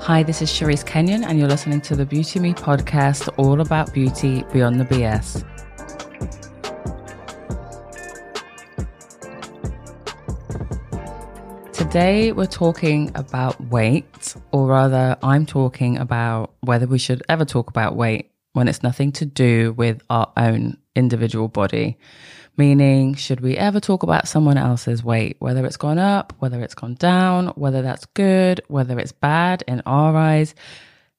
Hi, this is Charisse Kenion, and you're listening to the Beauty Me podcast, all about beauty beyond the BS. Today, we're talking about weight, or rather, I'm talking about whether we should ever talk about weight when it's nothing to do with our own individual body. Meaning, should we ever talk about someone else's weight, whether it's gone up, whether it's gone down, whether that's good, whether it's bad in our eyes,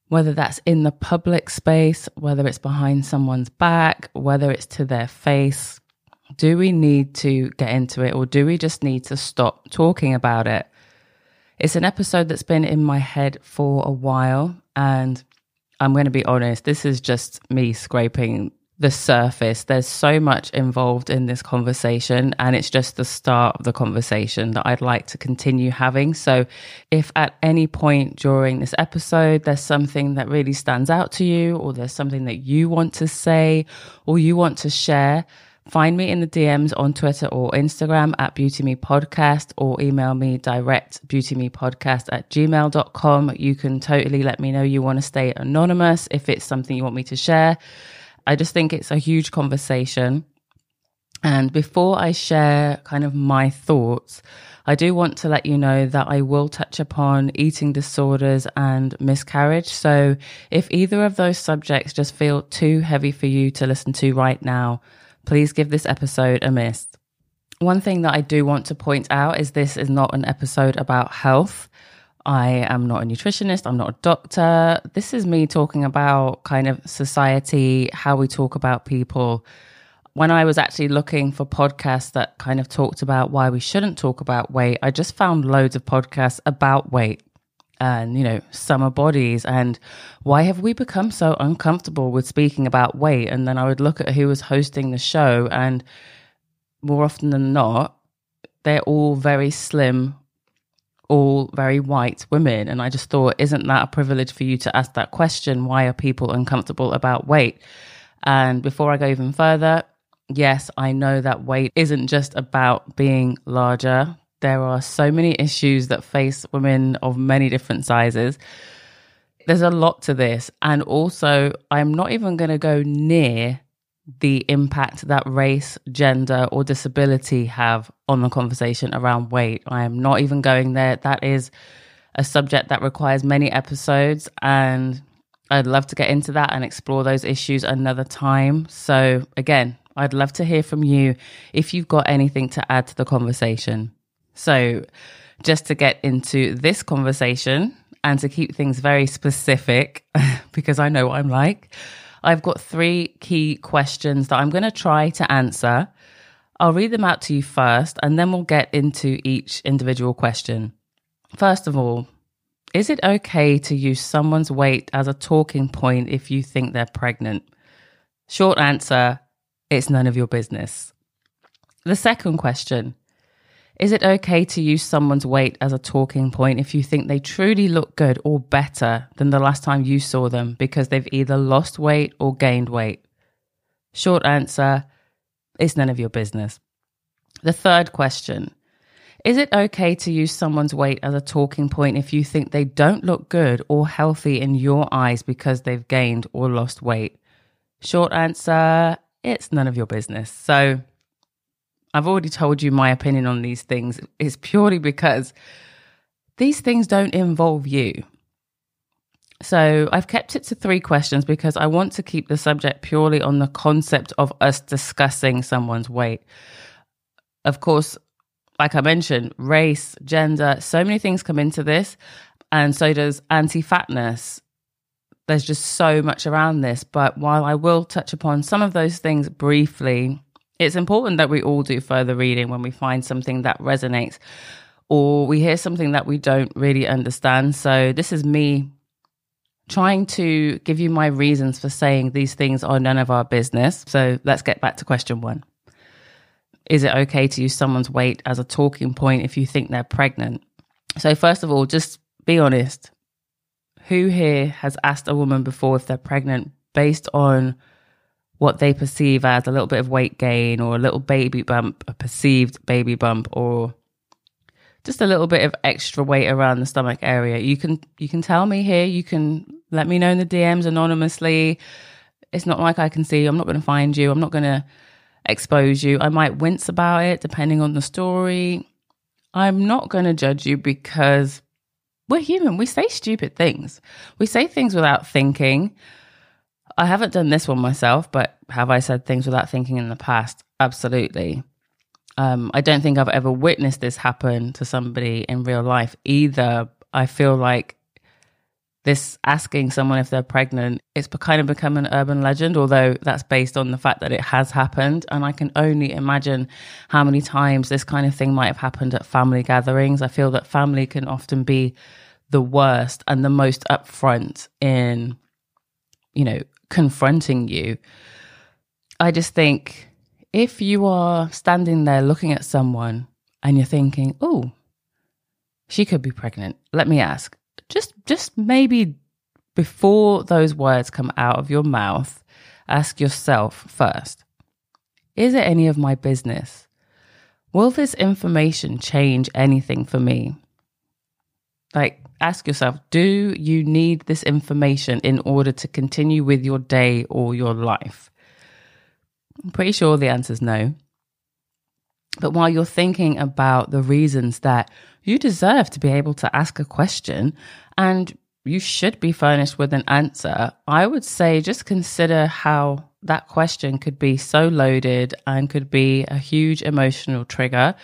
whether that's in the public space, whether it's behind someone's back, whether it's to their face? Do we need to get into it or do we just need to stop talking about it? It's an episode that's been in my head for a while. And I'm going to be honest, this is just me scraping the surface. There's so much involved in this conversation, and it's just the start of the conversation that I'd like to continue having. So, if at any point during this episode there's something that really stands out to you, or there's something that you want to say, or you want to share, find me in the DMs on Twitter or Instagram at Beauty Me Podcast or email me direct beautymepodcast at gmail.com. You can totally let me know you want to stay anonymous if it's something you want me to share. I just think it's a huge conversation. And before I share kind of my thoughts, I do want to let you know that I will touch upon eating disorders and miscarriage. So if either of those subjects just feel too heavy for you to listen to right now, please give this episode a miss. One thing that I do want to point out is this is not an episode about health. I am not a nutritionist. I'm not a doctor. This is me talking about kind of society, how we talk about people. When I was actually looking for podcasts that kind of talked about why we shouldn't talk about weight, I just found loads of podcasts about weight and, you know, summer bodies and why have we become so uncomfortable with speaking about weight? And then I would look at who was hosting the show, and more often than not, they're all very slim all very white women. And I just thought, isn't that a privilege for you to ask that question? Why are people uncomfortable about weight? And before I go even further, yes, I know that weight isn't just about being larger. There are so many issues that face women of many different sizes. There's a lot to this. And also, I'm not even going to go near the impact that race, gender, or disability have on the conversation around weight. I am not even going there. That is a subject that requires many episodes, and I'd love to get into that and explore those issues another time. So, again, I'd love to hear from you if you've got anything to add to the conversation. So, just to get into this conversation and to keep things very specific, because I know what I'm like. I've got three key questions that I'm going to try to answer. I'll read them out to you first, and then we'll get into each individual question. First of all, is it okay to use someone's weight as a talking point if you think they're pregnant? Short answer it's none of your business. The second question is it okay to use someone's weight as a talking point if you think they truly look good or better than the last time you saw them because they've either lost weight or gained weight? Short answer it's none of your business. The third question Is it okay to use someone's weight as a talking point if you think they don't look good or healthy in your eyes because they've gained or lost weight? Short answer it's none of your business. So, I've already told you my opinion on these things. It's purely because these things don't involve you. So I've kept it to three questions because I want to keep the subject purely on the concept of us discussing someone's weight. Of course, like I mentioned, race, gender, so many things come into this, and so does anti fatness. There's just so much around this. But while I will touch upon some of those things briefly, it's important that we all do further reading when we find something that resonates or we hear something that we don't really understand. So, this is me trying to give you my reasons for saying these things are none of our business. So, let's get back to question one. Is it okay to use someone's weight as a talking point if you think they're pregnant? So, first of all, just be honest. Who here has asked a woman before if they're pregnant based on what they perceive as a little bit of weight gain or a little baby bump, a perceived baby bump, or just a little bit of extra weight around the stomach area. You can you can tell me here, you can let me know in the DMs anonymously. It's not like I can see, I'm not going to find you. I'm not going to expose you. I might wince about it depending on the story. I'm not going to judge you because we're human. We say stupid things. We say things without thinking. I haven't done this one myself, but have I said things without thinking in the past? Absolutely. Um, I don't think I've ever witnessed this happen to somebody in real life either. I feel like this asking someone if they're pregnant, it's kind of become an urban legend, although that's based on the fact that it has happened. And I can only imagine how many times this kind of thing might have happened at family gatherings. I feel that family can often be the worst and the most upfront in, you know, confronting you. I just think if you are standing there looking at someone and you're thinking, oh, she could be pregnant, let me ask, just just maybe before those words come out of your mouth, ask yourself first, is it any of my business? Will this information change anything for me? Like, ask yourself, do you need this information in order to continue with your day or your life? I'm pretty sure the answer is no. But while you're thinking about the reasons that you deserve to be able to ask a question and you should be furnished with an answer, I would say just consider how that question could be so loaded and could be a huge emotional trigger.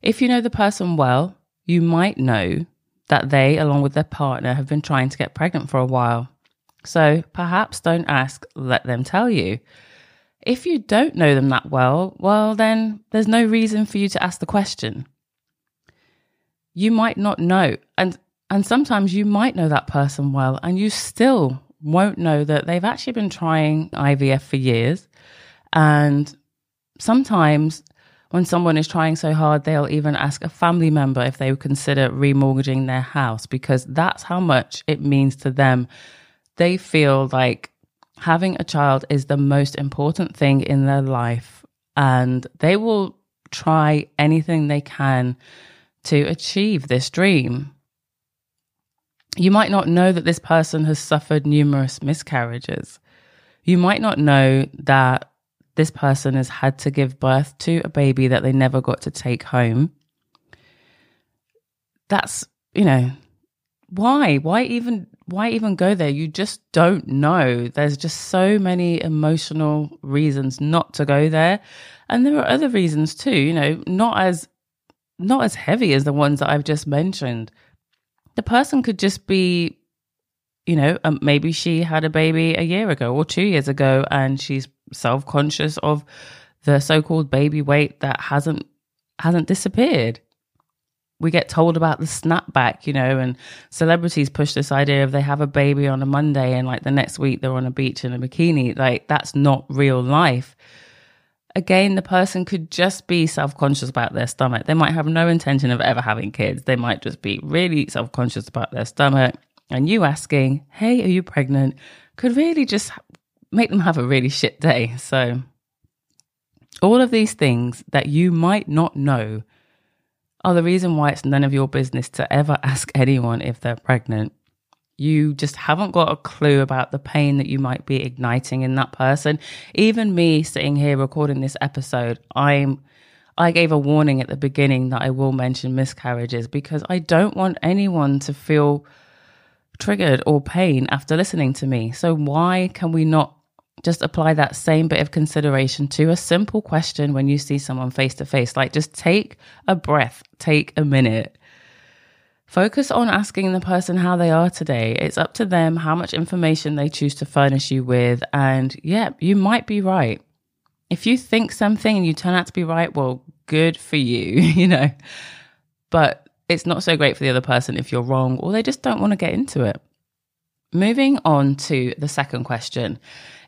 If you know the person well, you might know that they, along with their partner, have been trying to get pregnant for a while. So perhaps don't ask, let them tell you. If you don't know them that well, well, then there's no reason for you to ask the question. You might not know. And, and sometimes you might know that person well, and you still won't know that they've actually been trying IVF for years. And sometimes when someone is trying so hard, they'll even ask a family member if they would consider remortgaging their house because that's how much it means to them. They feel like having a child is the most important thing in their life, and they will try anything they can to achieve this dream. You might not know that this person has suffered numerous miscarriages. You might not know that this person has had to give birth to a baby that they never got to take home. That's, you know, why? Why even why even go there? You just don't know. There's just so many emotional reasons not to go there. And there are other reasons too, you know, not as not as heavy as the ones that I've just mentioned. The person could just be you know, um, maybe she had a baby a year ago or 2 years ago and she's self-conscious of the so-called baby weight that hasn't hasn't disappeared we get told about the snapback, you know, and celebrities push this idea of they have a baby on a Monday and like the next week they're on a beach in a bikini. Like that's not real life. Again, the person could just be self conscious about their stomach. They might have no intention of ever having kids. They might just be really self conscious about their stomach. And you asking, hey, are you pregnant? could really just make them have a really shit day. So, all of these things that you might not know are the reason why it's none of your business to ever ask anyone if they're pregnant. You just haven't got a clue about the pain that you might be igniting in that person. Even me sitting here recording this episode, I'm I gave a warning at the beginning that I will mention miscarriages because I don't want anyone to feel triggered or pain after listening to me. So why can we not just apply that same bit of consideration to a simple question when you see someone face to face. Like, just take a breath, take a minute. Focus on asking the person how they are today. It's up to them how much information they choose to furnish you with. And yeah, you might be right. If you think something and you turn out to be right, well, good for you, you know. But it's not so great for the other person if you're wrong or they just don't want to get into it. Moving on to the second question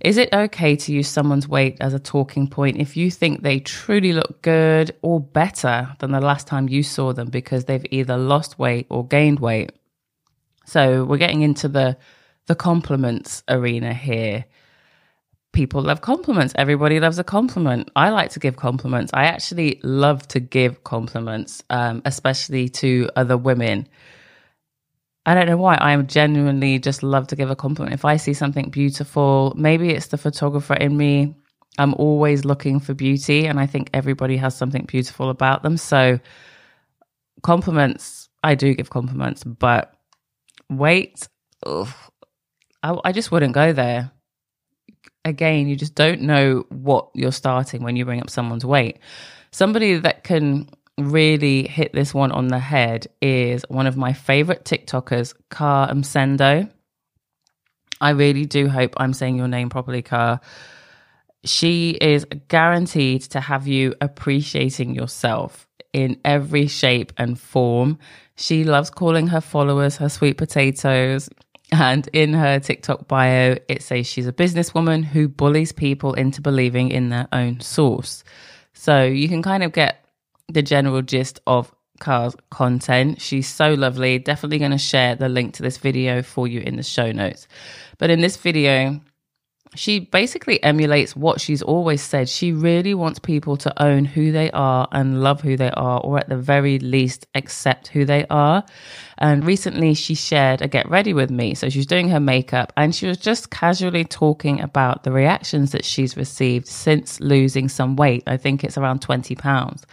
Is it okay to use someone's weight as a talking point if you think they truly look good or better than the last time you saw them because they've either lost weight or gained weight? So we're getting into the the compliments arena here. People love compliments. Everybody loves a compliment. I like to give compliments. I actually love to give compliments, um, especially to other women. I don't know why. I genuinely just love to give a compliment. If I see something beautiful, maybe it's the photographer in me. I'm always looking for beauty, and I think everybody has something beautiful about them. So, compliments, I do give compliments, but weight, ugh, I, I just wouldn't go there. Again, you just don't know what you're starting when you bring up someone's weight. Somebody that can really hit this one on the head is one of my favorite TikTokers, Car Msendo. I really do hope I'm saying your name properly, Car. She is guaranteed to have you appreciating yourself in every shape and form. She loves calling her followers her sweet potatoes. And in her TikTok bio, it says she's a businesswoman who bullies people into believing in their own source. So you can kind of get the general gist of Car's content. She's so lovely. Definitely going to share the link to this video for you in the show notes. But in this video, she basically emulates what she's always said. She really wants people to own who they are and love who they are, or at the very least, accept who they are. And recently, she shared a get ready with me. So she's doing her makeup and she was just casually talking about the reactions that she's received since losing some weight. I think it's around 20 pounds.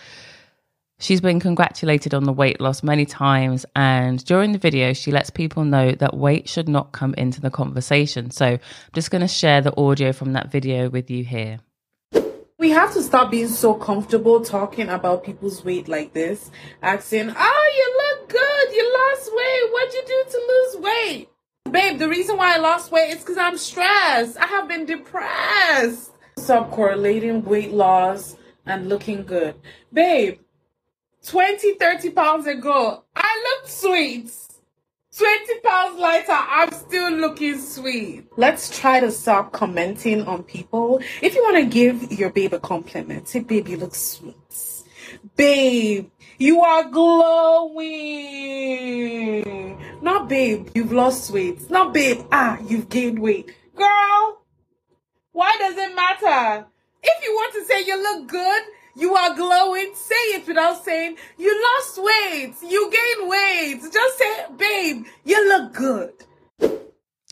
She's been congratulated on the weight loss many times, and during the video, she lets people know that weight should not come into the conversation. So I'm just going to share the audio from that video with you here. We have to stop being so comfortable talking about people's weight like this, asking, Oh, you look good, you lost weight, what'd you do to lose weight? Babe, the reason why I lost weight is because I'm stressed. I have been depressed. Stop correlating weight loss and looking good. Babe, 20, 30 pounds ago, I looked sweet. 20 pounds later, I'm still looking sweet. Let's try to stop commenting on people. If you want to give your babe a compliment, say, babe, you look sweet. Babe, you are glowing. Not babe, you've lost weight. Not babe, ah, you've gained weight. Girl, why does it matter? If you want to say you look good, you are glowing. Say it without saying, you lost weight, you gained weight. Just say, babe, you look good.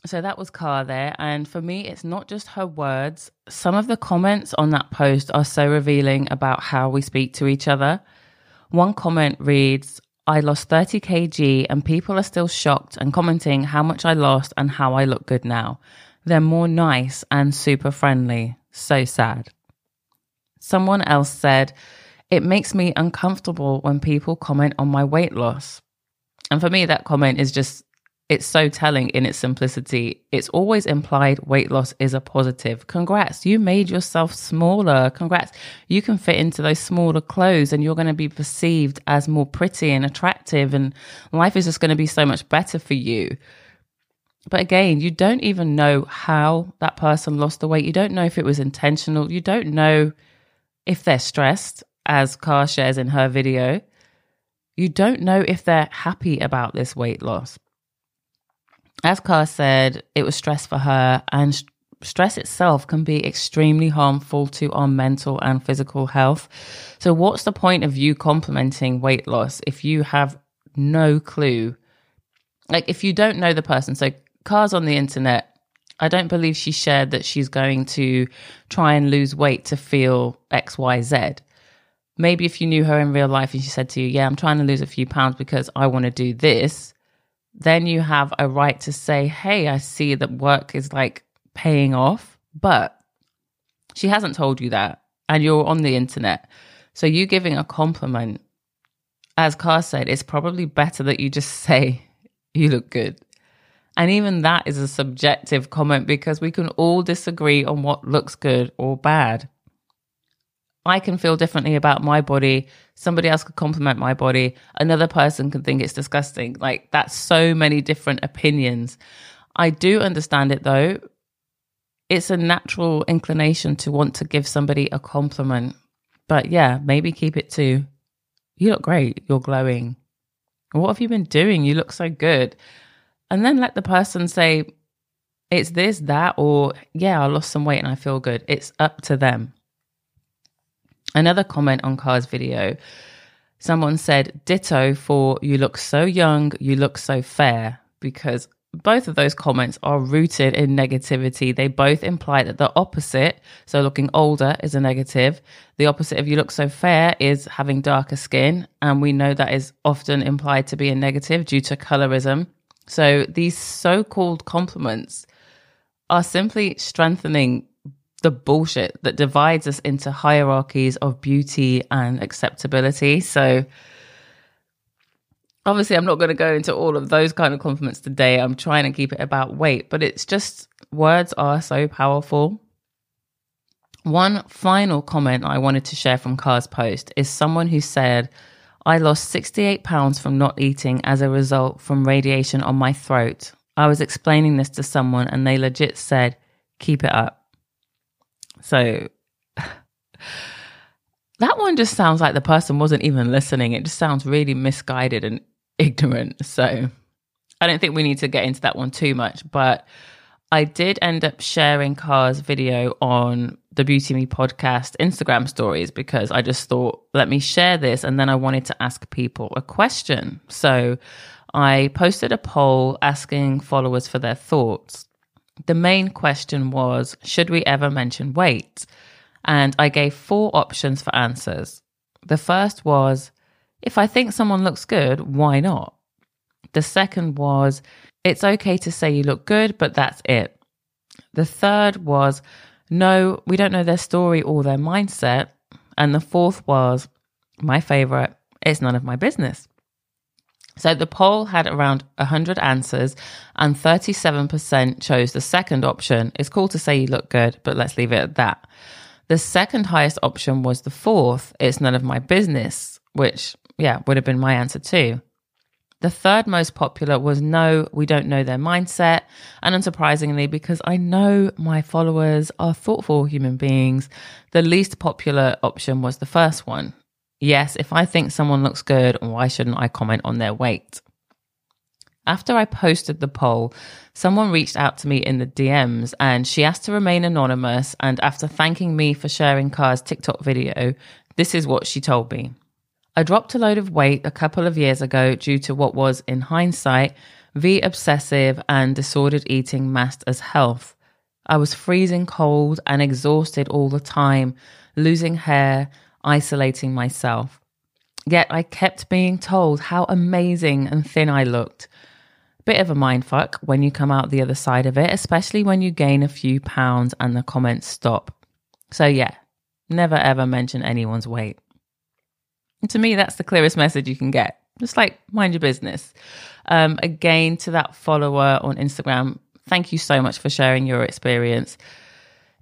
So that was Car there. And for me, it's not just her words. Some of the comments on that post are so revealing about how we speak to each other. One comment reads, I lost 30 kg and people are still shocked and commenting how much I lost and how I look good now. They're more nice and super friendly. So sad. Someone else said, It makes me uncomfortable when people comment on my weight loss. And for me, that comment is just, it's so telling in its simplicity. It's always implied weight loss is a positive. Congrats, you made yourself smaller. Congrats, you can fit into those smaller clothes and you're going to be perceived as more pretty and attractive, and life is just going to be so much better for you. But again, you don't even know how that person lost the weight. You don't know if it was intentional. You don't know if they're stressed, as Car shares in her video, you don't know if they're happy about this weight loss. As Car said, it was stress for her, and stress itself can be extremely harmful to our mental and physical health. So, what's the point of you complimenting weight loss if you have no clue? Like, if you don't know the person, so Car's on the internet I don't believe she shared that she's going to try and lose weight to feel XYZ. Maybe if you knew her in real life and she said to you, Yeah, I'm trying to lose a few pounds because I want to do this, then you have a right to say, Hey, I see that work is like paying off. But she hasn't told you that. And you're on the internet. So you giving a compliment, as Car said, it's probably better that you just say, You look good. And even that is a subjective comment because we can all disagree on what looks good or bad. I can feel differently about my body. Somebody else could compliment my body. Another person can think it's disgusting. Like that's so many different opinions. I do understand it though. It's a natural inclination to want to give somebody a compliment. But yeah, maybe keep it to you look great. You're glowing. What have you been doing? You look so good and then let the person say, it's this, that, or yeah, I lost some weight and I feel good. It's up to them. Another comment on Car's video someone said, Ditto for you look so young, you look so fair, because both of those comments are rooted in negativity. They both imply that the opposite, so looking older, is a negative. The opposite of you look so fair is having darker skin. And we know that is often implied to be a negative due to colorism. So these so called compliments are simply strengthening the bullshit that divides us into hierarchies of beauty and acceptability. So, obviously, I'm not going to go into all of those kind of compliments today. I'm trying to keep it about weight, but it's just words are so powerful. One final comment I wanted to share from Car's post is someone who said, I lost 68 pounds from not eating as a result from radiation on my throat. I was explaining this to someone and they legit said, keep it up. So that one just sounds like the person wasn't even listening. It just sounds really misguided and ignorant. So I don't think we need to get into that one too much. But I did end up sharing Car's video on the Beauty Me podcast Instagram stories because I just thought, let me share this. And then I wanted to ask people a question. So I posted a poll asking followers for their thoughts the main question was Should we ever mention weight? And I gave four options for answers. The first was If I think someone looks good, why not? The second was It's okay to say you look good, but that's it. The third was No, we don't know their story or their mindset. And the fourth was my favorite It's none of my business. So the poll had around 100 answers, and 37% chose the second option. It's cool to say you look good, but let's leave it at that. The second highest option was the fourth, it's none of my business, which, yeah, would have been my answer too. The third most popular was no, we don't know their mindset. And unsurprisingly, because I know my followers are thoughtful human beings, the least popular option was the first one. Yes, if I think someone looks good, why shouldn't I comment on their weight? After I posted the poll, someone reached out to me in the DMs and she asked to remain anonymous. And after thanking me for sharing Car's TikTok video, this is what she told me. I dropped a load of weight a couple of years ago due to what was, in hindsight, V obsessive and disordered eating masked as health. I was freezing cold and exhausted all the time, losing hair, isolating myself. Yet I kept being told how amazing and thin I looked. Bit of a mindfuck when you come out the other side of it, especially when you gain a few pounds and the comments stop. So, yeah, never ever mention anyone's weight. To me, that's the clearest message you can get. Just like mind your business. Um, again, to that follower on Instagram, thank you so much for sharing your experience.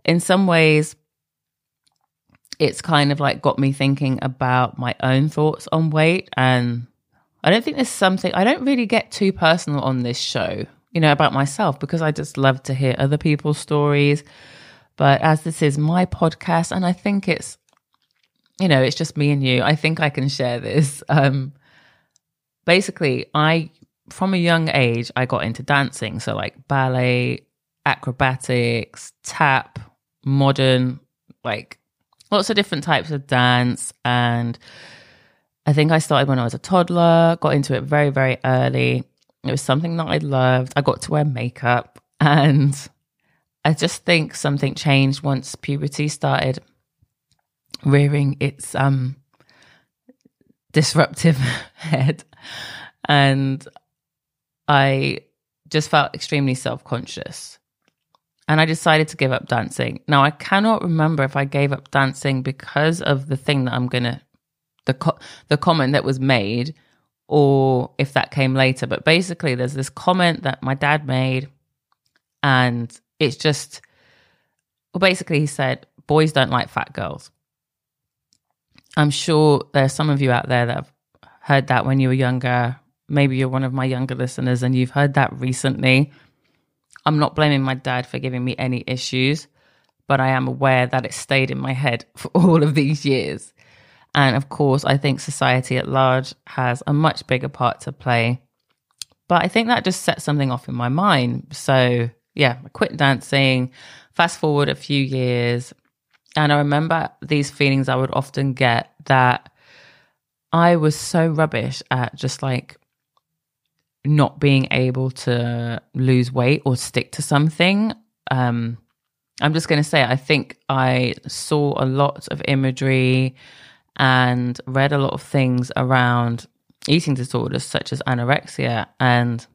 In some ways, it's kind of like got me thinking about my own thoughts on weight. And I don't think there's something, I don't really get too personal on this show, you know, about myself because I just love to hear other people's stories. But as this is my podcast, and I think it's, you know, it's just me and you, I think I can share this. Um, basically, I, from a young age, I got into dancing. So, like ballet, acrobatics, tap, modern, like lots of different types of dance. And I think I started when I was a toddler, got into it very, very early. It was something that I loved. I got to wear makeup. And I just think something changed once puberty started rearing its um disruptive head. And I just felt extremely self conscious and I decided to give up dancing. Now I cannot remember if I gave up dancing because of the thing that I'm gonna the co- the comment that was made, or if that came later. But basically, there's this comment that my dad made, and it's just well, basically he said boys don't like fat girls. I'm sure there's some of you out there that have heard that when you were younger. Maybe you're one of my younger listeners and you've heard that recently I'm not blaming my dad for giving me any issues, but I am aware that it stayed in my head for all of these years. And of course, I think society at large has a much bigger part to play. But I think that just set something off in my mind. So, yeah, I quit dancing. Fast forward a few years, and I remember these feelings I would often get that I was so rubbish at just like not being able to lose weight or stick to something. Um, I'm just going to say, I think I saw a lot of imagery and read a lot of things around eating disorders such as anorexia. And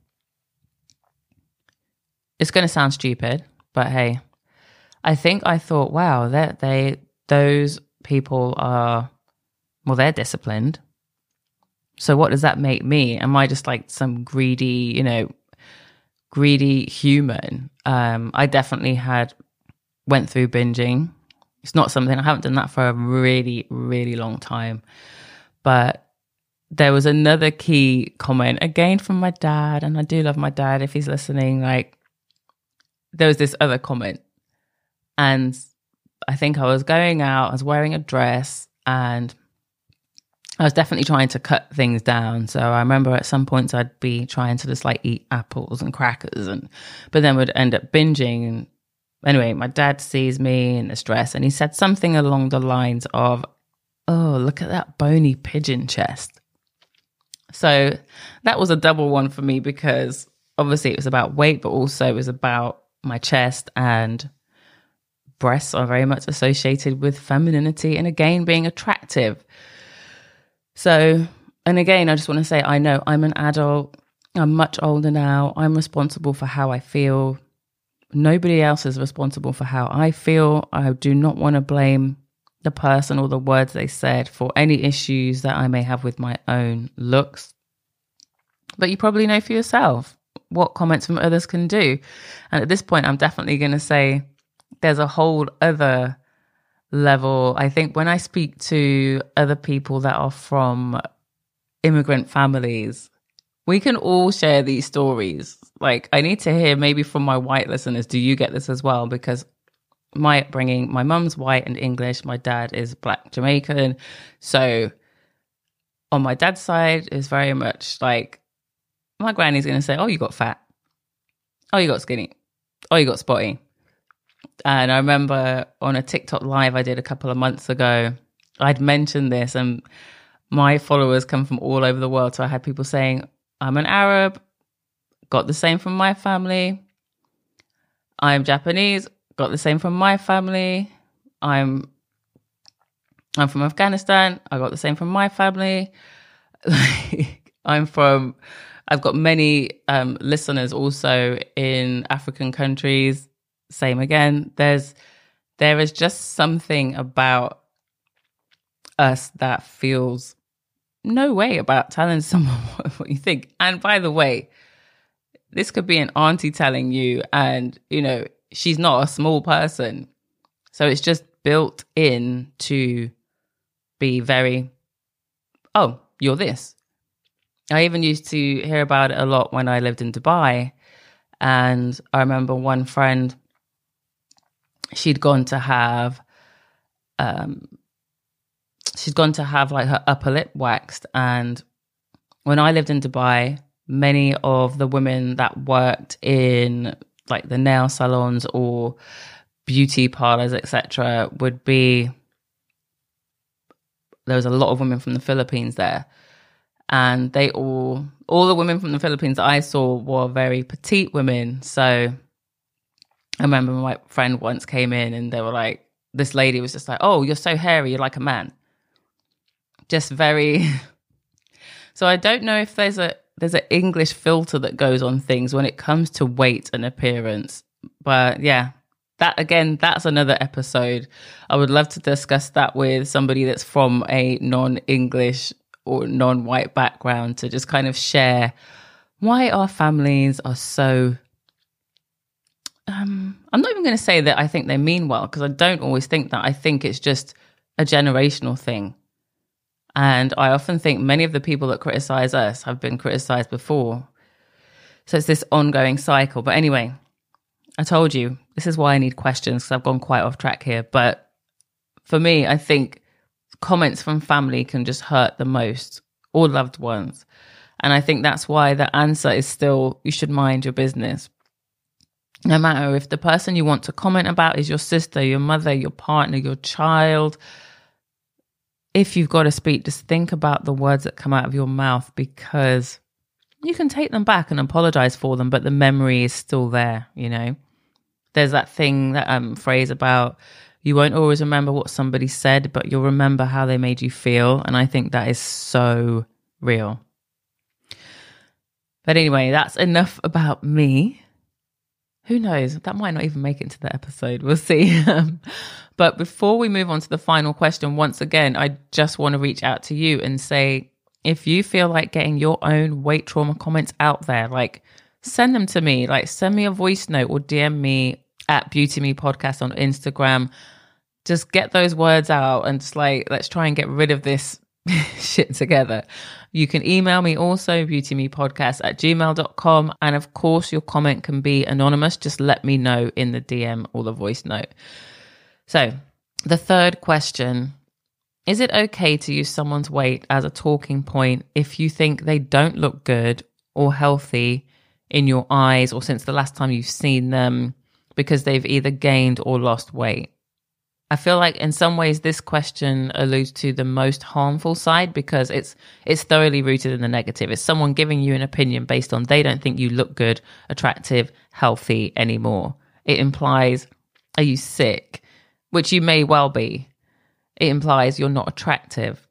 it's going to sound stupid, but hey, I think I thought, wow, that they those people are well, they're disciplined. So what does that make me? Am I just like some greedy, you know, greedy human? Um, I definitely had went through binging. It's not something I haven't done that for a really, really long time. But there was another key comment again from my dad, and I do love my dad if he's listening. Like, there was this other comment, and I think I was going out, I was wearing a dress, and I was definitely trying to cut things down. So I remember at some points I'd be trying to just like eat apples and crackers, and but then would end up binging. And anyway, my dad sees me in this dress, and he said something along the lines of, "Oh, look at that bony pigeon chest." So that was a double one for me because obviously it was about weight, but also it was about my chest and breasts are very much associated with femininity and again being attractive. So, and again, I just want to say I know I'm an adult. I'm much older now. I'm responsible for how I feel. Nobody else is responsible for how I feel. I do not want to blame the person or the words they said for any issues that I may have with my own looks. But you probably know for yourself what comments from others can do. And at this point, I'm definitely going to say there's a whole other level. I think when I speak to other people that are from immigrant families, we can all share these stories. Like, I need to hear maybe from my white listeners, do you get this as well? Because my upbringing, my mum's white and English, my dad is black Jamaican. So on my dad's side is very much like my granny's going to say, Oh, you got fat. Oh, you got skinny. Oh, you got spotty. And I remember on a TikTok live I did a couple of months ago, I'd mentioned this, and my followers come from all over the world. So I had people saying, I'm an Arab, got the same from my family. I'm Japanese, got the same from my family. I'm I'm from Afghanistan, I got the same from my family. I'm from I've got many um, listeners also in African countries. Same again. There's there is just something about us that feels no way about telling someone what, you think. And by the way, this could be an auntie telling you, and you know she's not a small person, so it's just built in to be very. Oh, you're this I even used to hear about it a lot when I lived in Dubai. And I remember one friend, she'd gone to have, um, she'd gone to have like her upper lip waxed. And when I lived in Dubai, many of the women that worked in like the nail salons or beauty parlors, etc., would be there was a lot of women from the Philippines there and they all all the women from the Philippines I saw were very petite women. So I remember my friend once came in and they were like, this lady was just like, "Oh, you're so hairy, you're like a man." Just very. so I don't know if there's a there's an English filter that goes on things when it comes to weight and appearance. But yeah, that again, that's another episode. I would love to discuss that with somebody that's from a non-English or non white background to just kind of share why our families are so. Um, I'm not even going to say that I think they mean well because I don't always think that. I think it's just a generational thing. And I often think many of the people that criticize us have been criticized before. So it's this ongoing cycle. But anyway, I told you this is why I need questions because I've gone quite off track here. But for me, I think comments from family can just hurt the most or loved ones. And I think that's why the answer is still you should mind your business. No matter if the person you want to comment about is your sister, your mother, your partner, your child, if you've got to speak, just think about the words that come out of your mouth because you can take them back and apologize for them, but the memory is still there, you know? There's that thing, that um, phrase about you won't always remember what somebody said, but you'll remember how they made you feel. And I think that is so real. But anyway, that's enough about me. Who knows? That might not even make it into the episode. We'll see. Um, but before we move on to the final question, once again, I just want to reach out to you and say if you feel like getting your own weight trauma comments out there, like send them to me. Like send me a voice note or DM me at Beauty Me Podcast on Instagram. Just get those words out and just like, let's try and get rid of this shit together. You can email me also, beautymepodcast at gmail.com. And of course, your comment can be anonymous. Just let me know in the DM or the voice note. So, the third question Is it okay to use someone's weight as a talking point if you think they don't look good or healthy in your eyes or since the last time you've seen them because they've either gained or lost weight? I feel like in some ways this question alludes to the most harmful side because it's it's thoroughly rooted in the negative. It's someone giving you an opinion based on they don't think you look good, attractive, healthy anymore. It implies are you sick, which you may well be. It implies you're not attractive.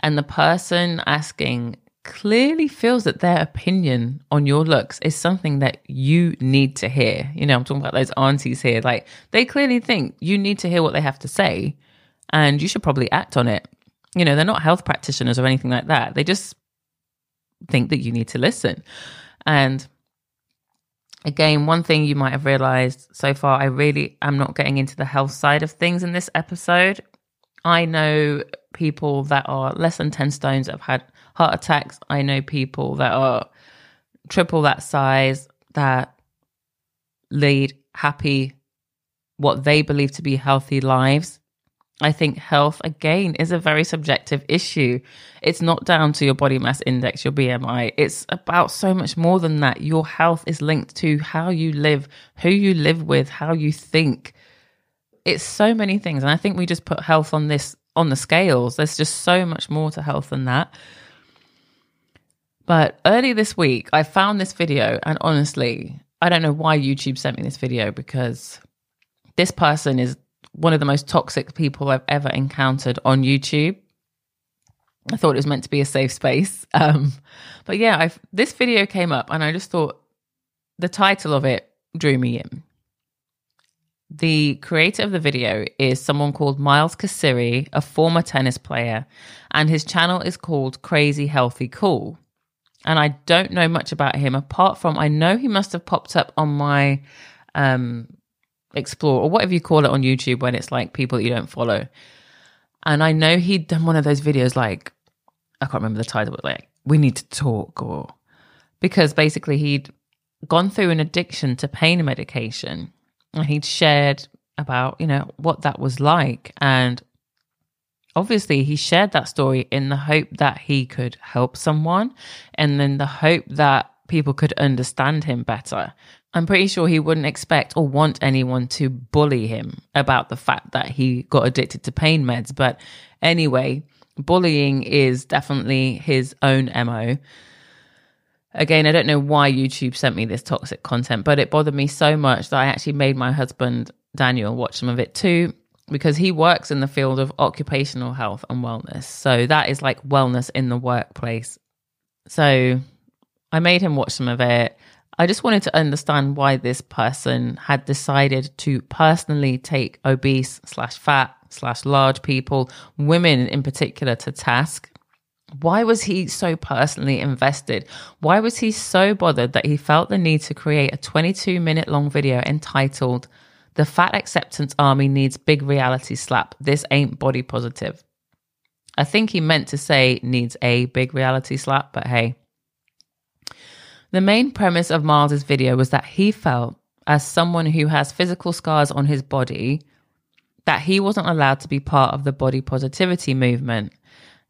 And the person asking clearly feels that their opinion on your looks is something that you need to hear. You know, I'm talking about those aunties here. Like, they clearly think you need to hear what they have to say and you should probably act on it. You know, they're not health practitioners or anything like that. They just think that you need to listen. And again, one thing you might have realized so far, I really am not getting into the health side of things in this episode. I know people that are less than 10 stones have had heart attacks. I know people that are triple that size that lead happy, what they believe to be healthy lives. I think health, again, is a very subjective issue. It's not down to your body mass index, your BMI. It's about so much more than that. Your health is linked to how you live, who you live with, how you think. It's so many things. And I think we just put health on this, on the scales. There's just so much more to health than that. But early this week, I found this video, and honestly, I don't know why YouTube sent me this video because this person is one of the most toxic people I've ever encountered on YouTube. I thought it was meant to be a safe space. Um, but yeah, I've, this video came up, and I just thought the title of it drew me in. The creator of the video is someone called Miles Kasiri, a former tennis player, and his channel is called Crazy Healthy Cool and I don't know much about him apart from I know he must have popped up on my um explore or whatever you call it on YouTube when it's like people that you don't follow. And I know he'd done one of those videos like I can't remember the title, but like we need to talk or because basically he'd gone through an addiction to pain medication and he'd shared about, you know, what that was like and obviously he shared that story in the hope that he could help someone and then the hope that people could understand him better. I'm pretty sure he wouldn't expect or want anyone to bully him about the fact that he got addicted to pain meds. But anyway, bullying is definitely his own MO. Again, I don't know why YouTube sent me this toxic content, but it bothered me so much that I actually made my husband Daniel watch some of it too because he works in the field of occupational health and wellness. So that is like wellness in the workplace. So I made him watch some of it. I just wanted to understand why this person had decided to personally take obese slash fat slash large people, women in particular, to task. Why was he so personally invested? Why was he so bothered that he felt the need to create a 22 minute long video entitled the fat acceptance army needs big reality slap. This ain't body positive. I think he meant to say needs a big reality slap, but hey. The main premise of Miles's video was that he felt, as someone who has physical scars on his body, that he wasn't allowed to be part of the body positivity movement.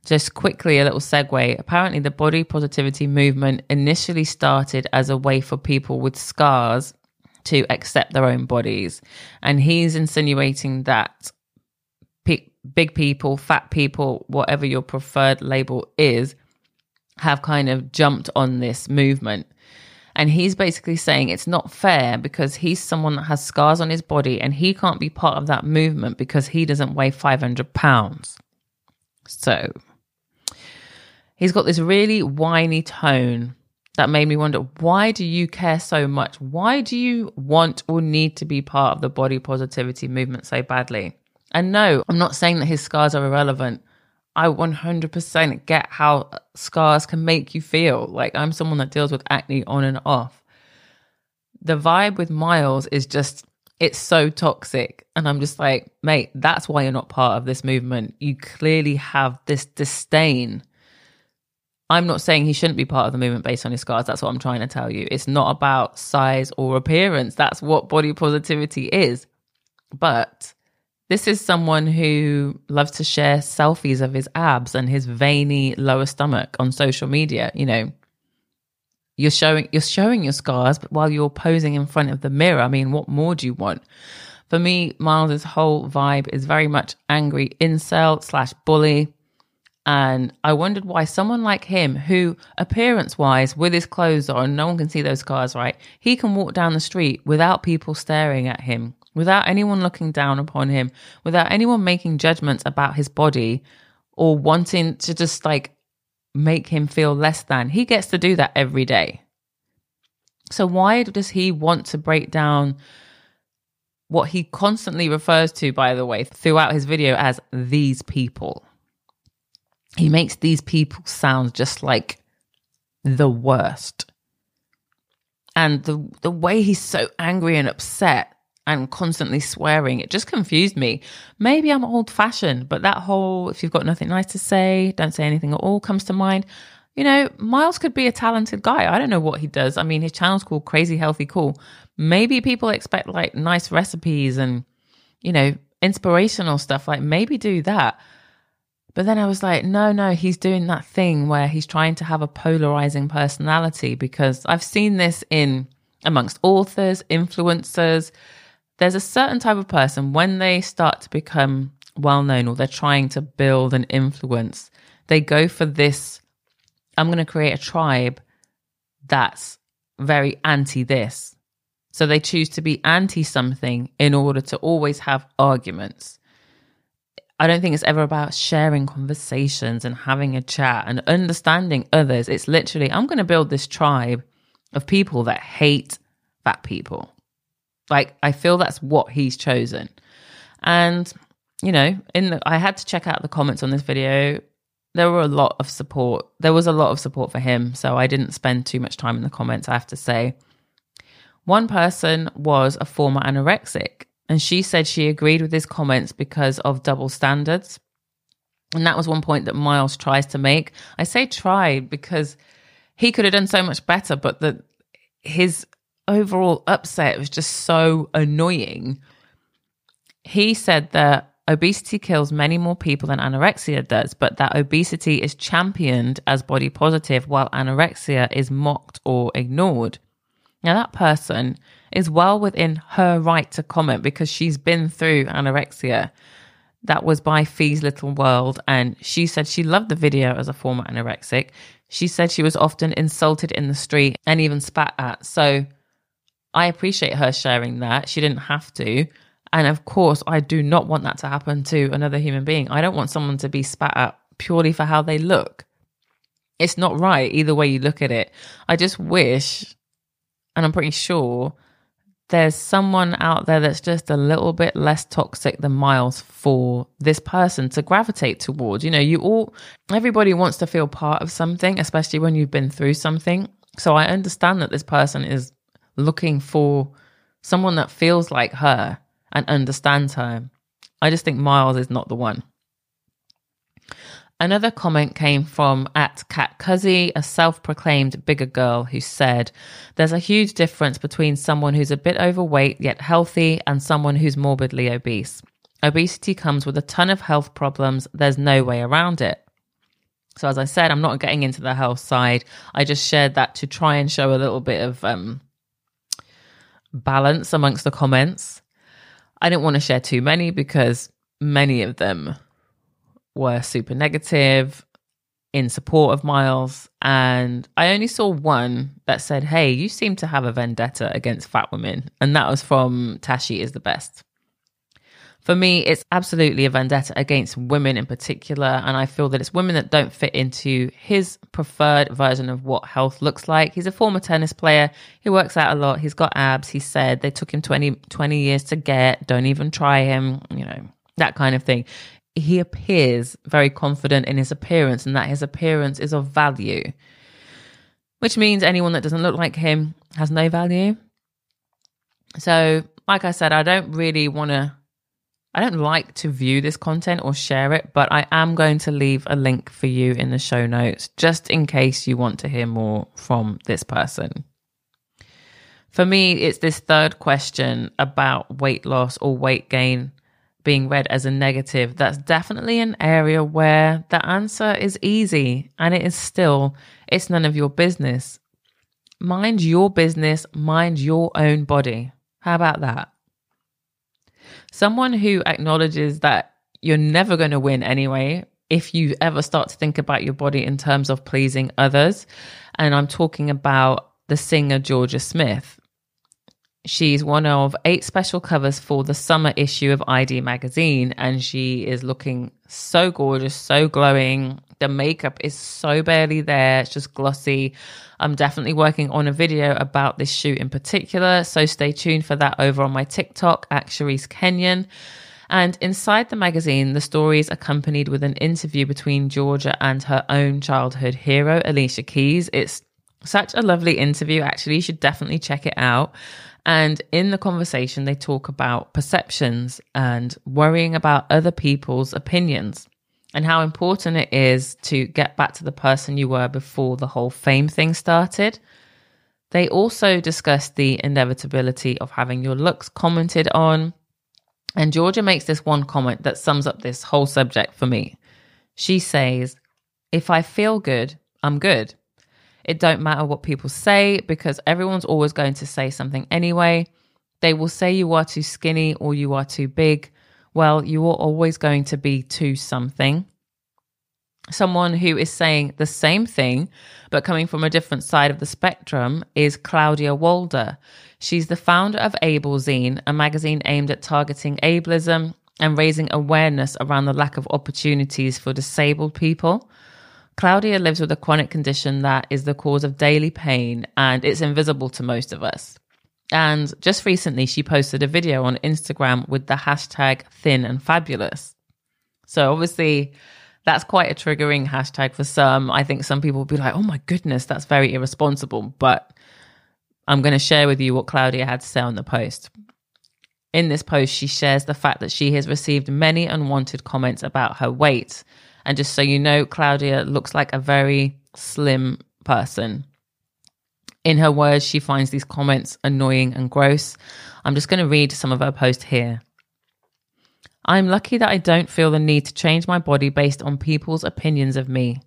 Just quickly, a little segue. Apparently, the body positivity movement initially started as a way for people with scars to accept their own bodies. And he's insinuating that pe- big people, fat people, whatever your preferred label is, have kind of jumped on this movement. And he's basically saying it's not fair because he's someone that has scars on his body and he can't be part of that movement because he doesn't weigh 500 pounds. So he's got this really whiny tone that made me wonder why do you care so much? Why do you want or need to be part of the body positivity movement so badly? And no, I'm not saying that his scars are irrelevant. I 100% get how scars can make you feel. Like I'm someone that deals with acne on and off. The vibe with Miles is just, it's so toxic. And I'm just like, mate, that's why you're not part of this movement. You clearly have this disdain I'm not saying he shouldn't be part of the movement based on his scars. That's what I'm trying to tell you. It's not about size or appearance. That's what body positivity is. But this is someone who loves to share selfies of his abs and his veiny lower stomach on social media. You know, you're showing you're showing your scars, but while you're posing in front of the mirror, I mean, what more do you want? For me, Miles's whole vibe is very much angry incel slash bully and I wondered why someone like him, who appearance wise, with his clothes on, no one can see those scars, right? He can walk down the street without people staring at him, without anyone looking down upon him, without anyone making judgments about his body or wanting to just like make him feel less than. He gets to do that every day. So why does he want to break down what he constantly refers to, by the way, throughout his video as these people? He makes these people sound just like the worst. And the the way he's so angry and upset and constantly swearing, it just confused me. Maybe I'm old fashioned, but that whole if you've got nothing nice to say, don't say anything at all comes to mind. You know, Miles could be a talented guy. I don't know what he does. I mean, his channel's called Crazy Healthy Cool. Maybe people expect like nice recipes and, you know, inspirational stuff. Like maybe do that. But then I was like, no, no, he's doing that thing where he's trying to have a polarizing personality because I've seen this in amongst authors, influencers. There's a certain type of person when they start to become well known or they're trying to build an influence, they go for this I'm going to create a tribe that's very anti this. So they choose to be anti something in order to always have arguments. I don't think it's ever about sharing conversations and having a chat and understanding others. It's literally, I'm going to build this tribe of people that hate fat people. Like, I feel that's what he's chosen. And, you know, in the, I had to check out the comments on this video. There were a lot of support. There was a lot of support for him. So I didn't spend too much time in the comments, I have to say. One person was a former anorexic and she said she agreed with his comments because of double standards. And that was one point that Miles tries to make. I say tried because he could have done so much better, but that his overall upset was just so annoying. He said that obesity kills many more people than anorexia does, but that obesity is championed as body positive while anorexia is mocked or ignored. Now, that person is well within her right to comment because she's been through anorexia. That was by Fee's Little World, and she said she loved the video as a former anorexic. She said she was often insulted in the street and even spat at. So I appreciate her sharing that. She didn't have to. And of course, I do not want that to happen to another human being. I don't want someone to be spat at purely for how they look. It's not right either way you look at it. I just wish, and I'm pretty sure there's someone out there that's just a little bit less toxic than Miles for this person to gravitate towards. You know, you all, everybody wants to feel part of something, especially when you've been through something. So I understand that this person is looking for someone that feels like her and understands her. I just think Miles is not the one. Another comment came from at Cat Cuzzy, a self proclaimed bigger girl, who said, There's a huge difference between someone who's a bit overweight yet healthy and someone who's morbidly obese. Obesity comes with a ton of health problems, there's no way around it. So, as I said, I'm not getting into the health side. I just shared that to try and show a little bit of um, balance amongst the comments. I didn't want to share too many because many of them were super negative in support of Miles. And I only saw one that said, Hey, you seem to have a vendetta against fat women. And that was from Tashi is the best. For me, it's absolutely a vendetta against women in particular. And I feel that it's women that don't fit into his preferred version of what health looks like. He's a former tennis player. He works out a lot. He's got abs. He said they took him 20, 20 years to get. Don't even try him, you know, that kind of thing. He appears very confident in his appearance and that his appearance is of value, which means anyone that doesn't look like him has no value. So, like I said, I don't really want to I don't like to view this content or share it, but I am going to leave a link for you in the show notes just in case you want to hear more from this person. For me, it's this third question about weight loss or weight gain being read as a negative. That's definitely an area where the answer is easy and it is still, it's none of your business. Mind your business, mind your own body. How about that? someone who acknowledges that you're never going to win anyway if you ever start to think about your body in terms of pleasing others. And I'm talking about the singer Jorja Smith. She's one of eight special covers for the summer issue of ID magazine, and she is looking so gorgeous, so glowing. The makeup is so barely there, it's just glossy. I'm definitely working on a video about this shoot in particular, so stay tuned for that over on my TikTok at Charisse Kenion. And inside the magazine, the story is accompanied with an interview between Jorja and her own childhood hero, Alicia Keys. It's such a lovely interview, actually. You should definitely check it out. And in the conversation, they talk about perceptions and worrying about other people's opinions and how important it is to get back to the person you were before the whole fame thing started. They also discussed the inevitability of having your looks commented on. And Jorja makes this one comment that sums up this whole subject for me. She says, If I feel good, I'm good. It don't matter what people say because everyone's always going to say something anyway. They will say you are too skinny or you are too big well, you are always going to be to something. Someone who is saying the same thing, but coming from a different side of the spectrum, is Claudia Walder. She's the founder of AbleZine, a magazine aimed at targeting ableism and raising awareness around the lack of opportunities for disabled people. Claudia lives with a chronic condition that is the cause of daily pain and it's invisible to most of us. And just recently, she posted a video on Instagram with the hashtag thin and fabulous. So obviously, that's quite a triggering hashtag for some. I think some people will be like, oh my goodness, that's very irresponsible. But I'm going to share with you what Claudia had to say on the post. In this post, she shares the fact that she has received many unwanted comments about her weight. And just so you know, Claudia looks like a very slim person. In her words, she finds these comments annoying and gross. I'm just going to read some of her post here. I'm lucky that I don't feel the need to change my body based on people's opinions of me.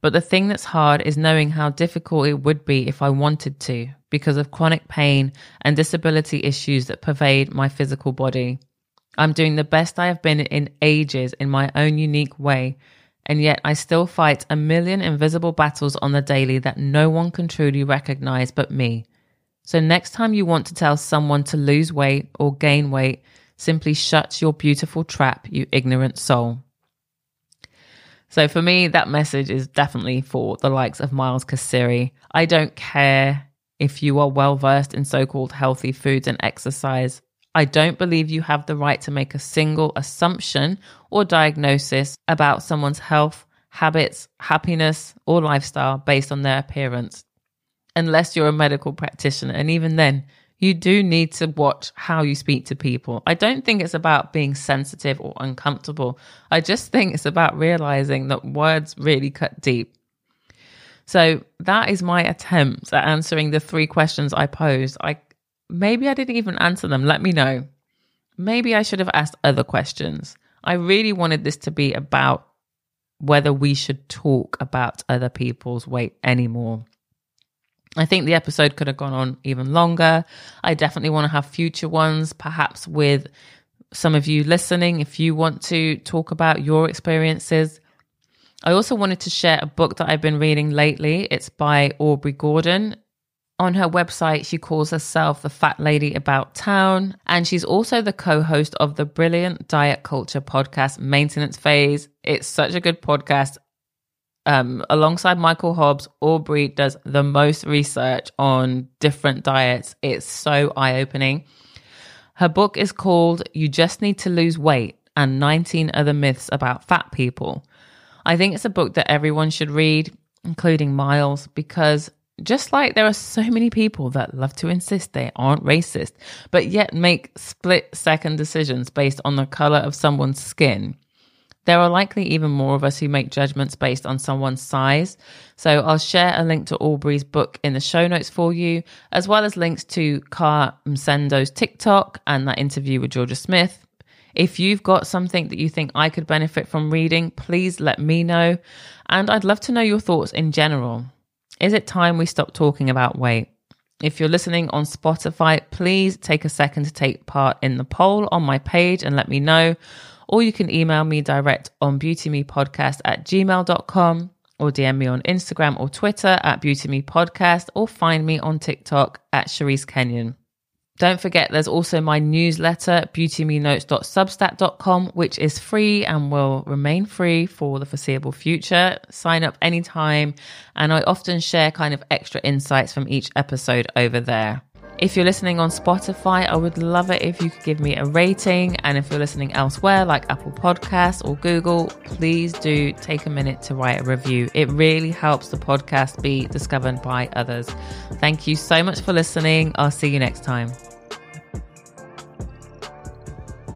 But the thing that's hard is knowing how difficult it would be if I wanted to because of chronic pain and disability issues that pervade my physical body. I'm doing the best I have been in ages in my own unique way and yet I still fight a million invisible battles on the daily that no one can truly recognize but me. So next time you want to tell someone to lose weight or gain weight, simply shut your beautiful trap, you ignorant soul. So for me, that message is definitely for the likes of Miles Kaziri. I don't care if you are well versed in so called healthy foods and exercise. I don't believe you have the right to make a single assumption or diagnosis about someone's health, habits, happiness, or lifestyle based on their appearance, unless you're a medical practitioner. And even then, you do need to watch how you speak to people. I don't think it's about being sensitive or uncomfortable. I just think it's about realizing that words really cut deep. So that is my attempt at answering the three questions I posed. I maybe I didn't even answer them. Let me know. Maybe I should have asked other questions. I really wanted this to be about whether we should talk about other people's weight anymore. I think the episode could have gone on even longer. I definitely want to have future ones, perhaps with some of you listening, if you want to talk about your experiences. I also wanted to share a book that I've been reading lately. It's by Aubrey Gordon. On her website, she calls herself the Fat Lady About Town, and she's also the co host of the brilliant diet culture podcast, Maintenance Phase. It's such a good podcast. Um, alongside Michael Hobbs, Aubrey does the most research on different diets. It's so eye opening. Her book is called You Just Need to Lose Weight and 19 Other Myths About Fat People. I think it's a book that everyone should read, including Miles, because just like there are so many people that love to insist they aren't racist, but yet make split second decisions based on the color of someone's skin. There are likely even more of us who make judgments based on someone's size. So I'll share a link to Aubrey's book in the show notes for you, as well as links to Car Msendo's TikTok and that interview with Jorja Smith. If you've got something that you think I could benefit from reading, please let me know. And I'd love to know your thoughts in general. Is it time we stop talking about weight? If you're listening on Spotify, please take a second to take part in the poll on my page and let me know. Or you can email me direct on beautymepodcast at gmail.com or DM me on Instagram or Twitter at beautymepodcast or find me on TikTok at Charisse Kenion. Don't forget, there's also my newsletter, beautymenotes.substack.com, which is free and will remain free for the foreseeable future. Sign up anytime. And I often share kind of extra insights from each episode over there. If you're listening on Spotify, I would love it if you could give me a rating. And if you're listening elsewhere, like Apple Podcasts or Google, please do take a minute to write a review. It really helps the podcast be discovered by others. Thank you so much for listening. I'll see you next time.